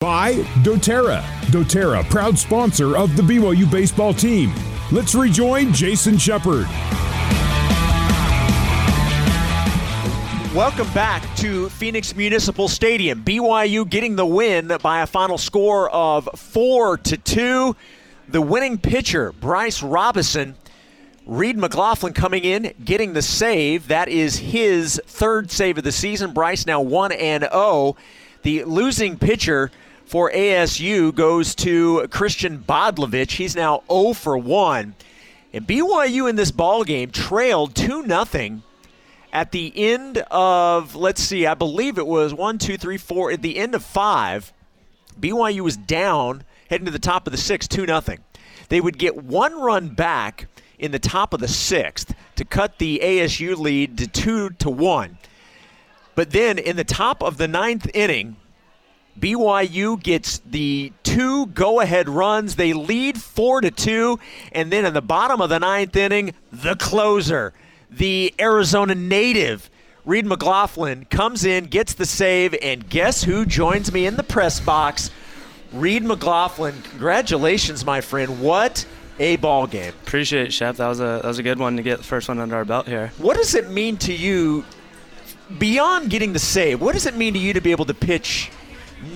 By doTERRA. doTERRA, proud sponsor of the BYU baseball team. Let's rejoin Jason Shepard. Welcome back to Phoenix Municipal Stadium. BYU getting the win by a final score of 4 to 2. The winning pitcher, Bryce Robison, Reed McLaughlin coming in, getting the save. That is his third save of the season. Bryce now 1 and 0. The losing pitcher for ASU goes to Christian Bodlovich. He's now 0 for 1. And BYU in this ball game trailed 2 0 at the end of, let's see, I believe it was one, two, three, four, at the end of five, BYU was down, heading to the top of the sixth, 2 0. They would get one run back in the top of the sixth to cut the ASU lead to 2 to 1. But then in the top of the ninth inning, BYU gets the two go-ahead runs. They lead four to two, and then in the bottom of the ninth inning, the closer the Arizona native. Reed McLaughlin comes in, gets the save, and guess who joins me in the press box? Reed McLaughlin. Congratulations, my friend. What a ball game. Appreciate it, Shep. That was a that was a good one to get the first one under our belt here. What does it mean to you beyond getting the save? What does it mean to you to be able to pitch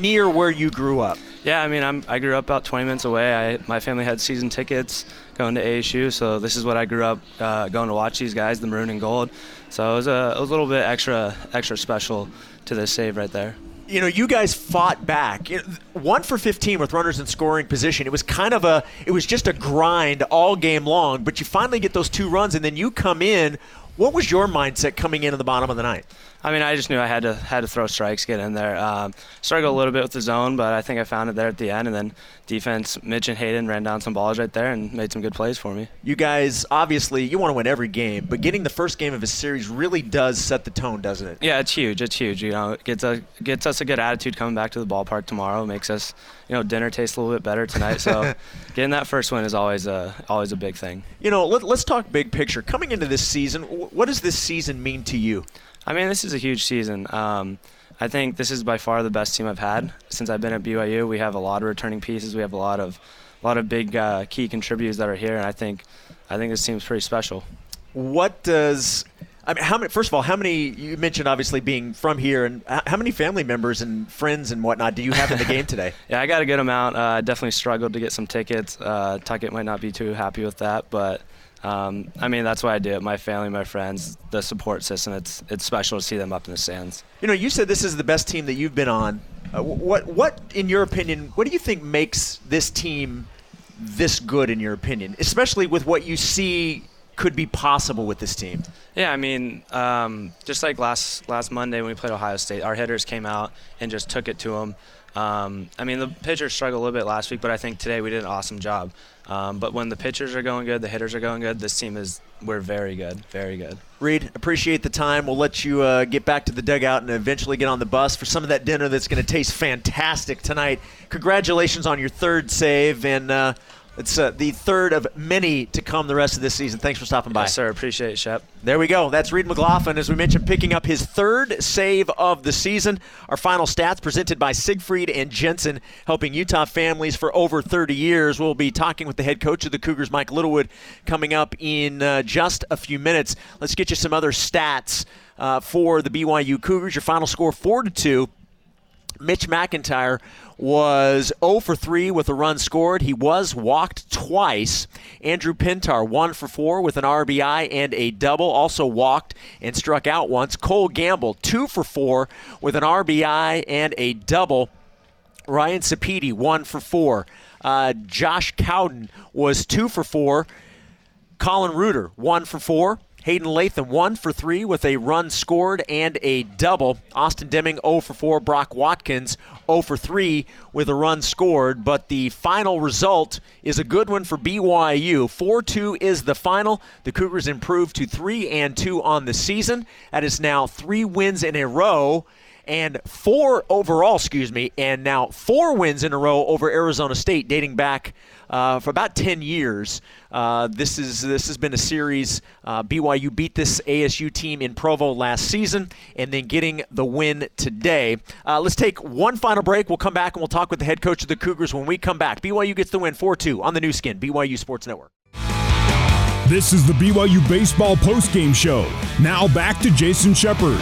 near where you grew up? Yeah, I mean, I'm, I grew up about 20 minutes away. I, my family had season tickets going to ASU, so this is what I grew up uh, going to watch these guys, the maroon and gold. So it was a, it was a little bit extra extra special to this save right there you know, you guys fought back. One for 15 with runners in scoring position. It was kind of a, it was just a grind all game long. But you finally get those two runs, and then you come in what was your mindset coming in into the bottom of the ninth? I mean, I just knew I had to had to throw strikes, get in there. Um, struggled a little bit with the zone, but I think I found it there at the end. And then defense, Mitch and Hayden ran down some balls right there and made some good plays for me. You guys, obviously, you want to win every game, but getting the first game of a series really does set the tone, doesn't it? Yeah, it's huge. It's huge. You know, it gets a gets us a good attitude coming back to the ballpark tomorrow. Makes us, you know, dinner taste a little bit better tonight. So, getting that first win is always a always a big thing. You know, let, let's talk big picture. Coming into this season, what does this season mean to you? I mean, this is a huge season. Um, I think this is by far the best team I've had since I've been at BYU. We have a lot of returning pieces. We have a lot of, a lot of big uh, key contributors that are here, and I think, I think this team's pretty special. What does I mean, how many? First of all, how many? You mentioned obviously being from here, and how many family members and friends and whatnot do you have in the game today? yeah, I got a good amount. Uh, I definitely struggled to get some tickets. Uh, Tuckett might not be too happy with that, but um, I mean, that's why I do it. My family, my friends, the support system. It's it's special to see them up in the stands. You know, you said this is the best team that you've been on. Uh, what what in your opinion? What do you think makes this team this good in your opinion, especially with what you see could be possible with this team? Yeah, I mean, um, just like last last Monday when we played Ohio State, our hitters came out and just took it to them. Um, I mean, the pitchers struggled a little bit last week, but I think today we did an awesome job. Um, but when the pitchers are going good, the hitters are going good, this team is we're very good, very good. Reed, appreciate the time. We'll let you uh, get back to the dugout and eventually get on the bus for some of that dinner that's going to taste fantastic tonight. Congratulations on your third save, and uh, it's uh, the third of many to come the rest of this season. Thanks for stopping by. Yes, sir. Appreciate it, Shep. There we go. That's Reed McLaughlin, as we mentioned, picking up his third save of the season. Our final stats presented by Siegfried and Jensen, helping Utah families for over 30 years. We'll be talking with the head coach of the Cougars, Mike Littlewood, coming up in uh, just a few minutes. Let's get you some other stats uh, for the BYU Cougars. Your final score 4 to 2. Mitch McIntyre was 0 for 3 with a run scored. He was walked twice. Andrew Pintar 1 for 4 with an RBI and a double, also walked and struck out once. Cole Gamble 2 for 4 with an RBI and a double. Ryan Sapiti 1 for 4. Uh, Josh Cowden was 2 for 4. Colin Reuter 1 for 4. Hayden Latham 1 for 3 with a run scored and a double. Austin Deming 0 for 4. Brock Watkins 0 for 3 with a run scored. But the final result is a good one for BYU. 4 2 is the final. The Cougars improved to 3 and 2 on the season. That is now three wins in a row and four overall, excuse me, and now four wins in a row over Arizona State, dating back uh, for about 10 years. Uh, this is this has been a series. Uh, BYU beat this ASU team in Provo last season, and then getting the win today. Uh, let's take one final break. We'll come back and we'll talk with the head coach of the Cougars when we come back. BYU gets the win 4-2 on the Nu Skin BYU Sports Network. This is the BYU Baseball Postgame Show. Now back to Jason Shepard.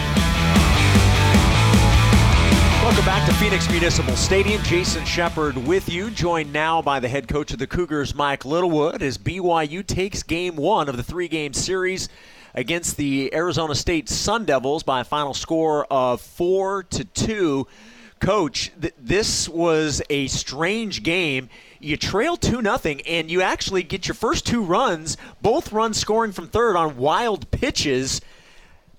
Welcome back to Phoenix Municipal Stadium. Jason Shepard with you, joined now by the head coach of the Cougars, Mike Littlewood, as BYU takes game one of the three game series against the Arizona State Sun Devils by a final score of 4 to 2. Coach, th- this was a strange game. You trail 2 nothing, and you actually get your first two runs, both runs scoring from third on wild pitches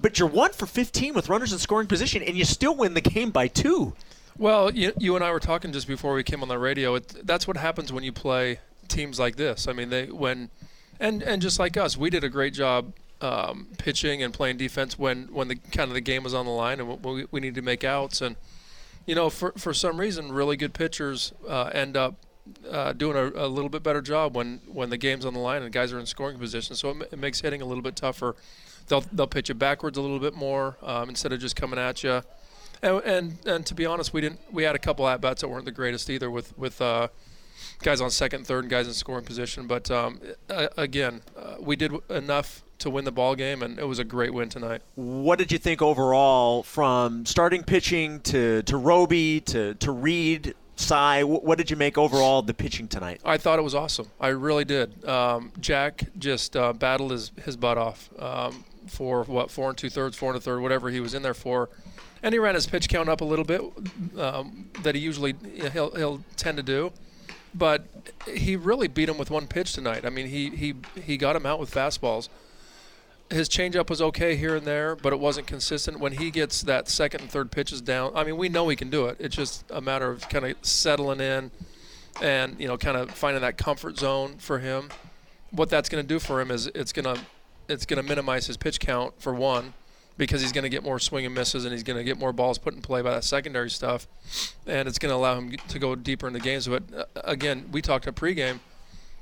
but you're one for 15 with runners in scoring position, and you still win the game by two. Well, you, you and I were talking just before we came on the radio. It, that's what happens when you play teams like this. I mean, they when, and and just like us, we did a great job um, pitching and playing defense when when the kind of the game was on the line and we, we needed to make outs. And you know, for for some reason, really good pitchers uh, end up uh, doing a, a, little bit better job when when the game's on the line and guys are in scoring position. So it, it makes hitting a little bit tougher they'll they'll pitch it backwards a little bit more um, instead of just coming at you. And, and, and to be honest, we didn't we had a couple at bats that weren't the greatest either with with uh, guys on second, third, and guys in scoring position. But um, again, uh, we did enough to win the ball game, and it was a great win tonight. What did you think overall from starting pitching to to Roby to to Reed? Cy, what did you make overall the pitching tonight? I thought it was awesome. I really did. Um, Jack just uh, battled his, his butt off. Um, for what four and two thirds, four and a third, whatever he was in there for, and he ran his pitch count up a little bit um, that he usually he'll he'll tend to do, but he really beat him with one pitch tonight. I mean, he he he got him out with fastballs. His changeup was okay here and there, but it wasn't consistent. When he gets that second and third pitches down, I mean, we know he can do it. It's just a matter of kind of settling in, and you know, kind of finding that comfort zone for him. What that's going to do for him is it's going to it's going to minimize his pitch count for one, because he's going to get more swing and misses, and he's going to get more balls put in play by that secondary stuff, and it's going to allow him to go deeper in the games. But uh, again, we talked at pregame.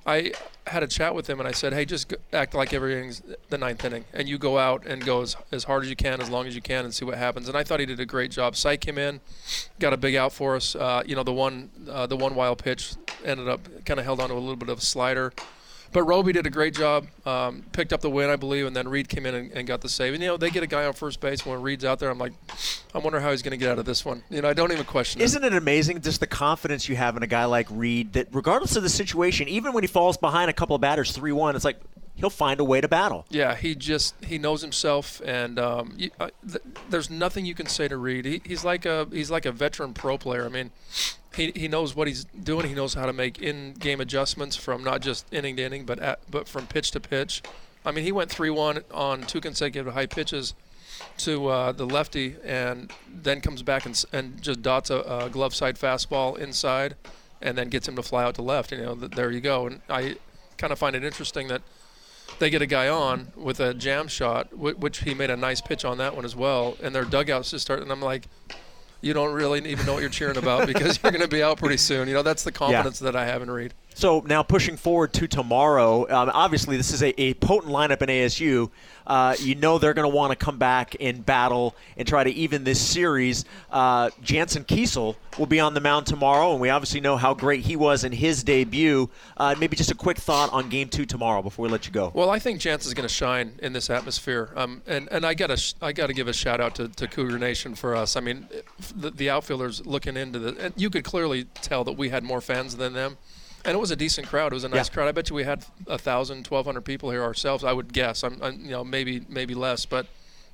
I had a chat with him and I said, "Hey, just act like everything's the ninth inning, and you go out and go as, as hard as you can, as long as you can, and see what happens." And I thought he did a great job. Psych him in, got a big out for us. Uh, you know, the one uh, the one wild pitch ended up kind of held on to a little bit of a slider. But Roby did a great job, um, picked up the win, I believe, and then Reed came in and, and, got the save. And you know, they get a guy on first base when Reed's out there. I'm like, I wonder how he's going to get out of this one. You know, I don't even question Isn't it. Isn't it amazing just the confidence you have in a guy like Reed that, regardless of the situation, even when he falls behind a couple of batters, three-one, it's like he'll find a way to battle. Yeah, he just he knows himself, and um, you, uh, th- there's nothing you can say to Reed. He, he's like a he's like a veteran pro player. I mean, he, he knows what he's doing. He knows how to make in-game adjustments from not just inning to inning, but at, but from pitch to pitch. I mean, he went 3-1 on two consecutive high pitches to uh, the lefty, and then comes back and, and just dots a, a, glove side fastball inside, and then gets him to fly out to left. You know, th- there you go. And I kind of find it interesting that they get a guy on with a jam shot, which he made a nice pitch on that one as well, and their dugouts just start, and I'm like – you don't really even know what you're cheering about because you're going to be out pretty soon. You know, that's the confidence yeah. that I have in Reed. So now pushing forward to tomorrow, um, obviously this is a, a, potent lineup in ASU. Uh, you know they're going to want to come back and battle and try to even this series. Uh, Janzen Keisel will be on the mound tomorrow, and we obviously know how great he was in his debut. Uh, maybe just a quick thought on Game Two tomorrow before we let you go. Well, I think Janzen's going to shine in this atmosphere, um, and and I got to I got to give a shout out to, to Cougar Nation for us. I mean, the, the outfielders looking into the, and you could clearly tell that we had more fans than them. And it was a decent crowd. It was a nice yeah. crowd. I bet you we had a thousand, twelve hundred people here ourselves. I would guess. I'm, I'm, you know, maybe maybe less, but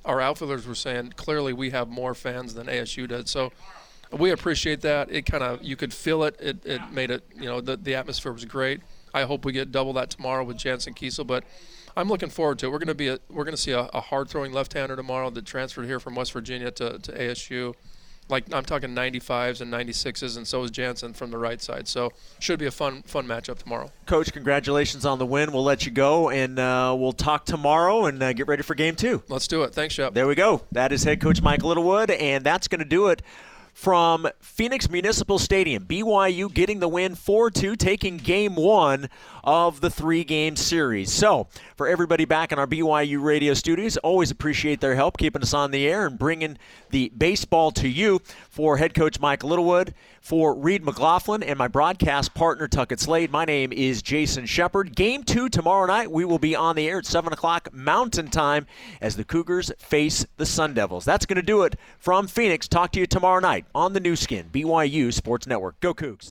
our outfielders were saying clearly we have more fans than ASU did. So we appreciate that. It kind of you could feel it. It, it made it. You know, the the atmosphere was great. I hope we get double that tomorrow with Janzen Keisel, but I'm looking forward to it. We're going to be a, we're going to see a, a hard throwing left hander tomorrow that transferred here from West Virginia to, to ASU like I'm talking 95s and 96s, and so is Janzen from the right side. So should be a fun fun matchup tomorrow. Coach, congratulations on the win. We'll let you go, and uh, we'll talk tomorrow and uh, get ready for game two. Let's do it. Thanks, Shep. There we go. That is head coach Mike Littlewood, and that's going to do it from Phoenix Municipal Stadium. BYU getting the win 4 2, taking game one of the three game series. So, for everybody back in our BYU radio studios, always appreciate their help keeping us on the air and bringing the baseball to you. For head coach Mike Littlewood, for Reed McLaughlin, and my broadcast partner Tuckett Slade, my name is Jason Shepard. Game two tomorrow night, we will be on the air at 7 o'clock Mountain Time as the Cougars face the Sun Devils. That's going to do it from Phoenix. Talk to you tomorrow night on the Nu Skin, BYU Sports Network. Go Cougs.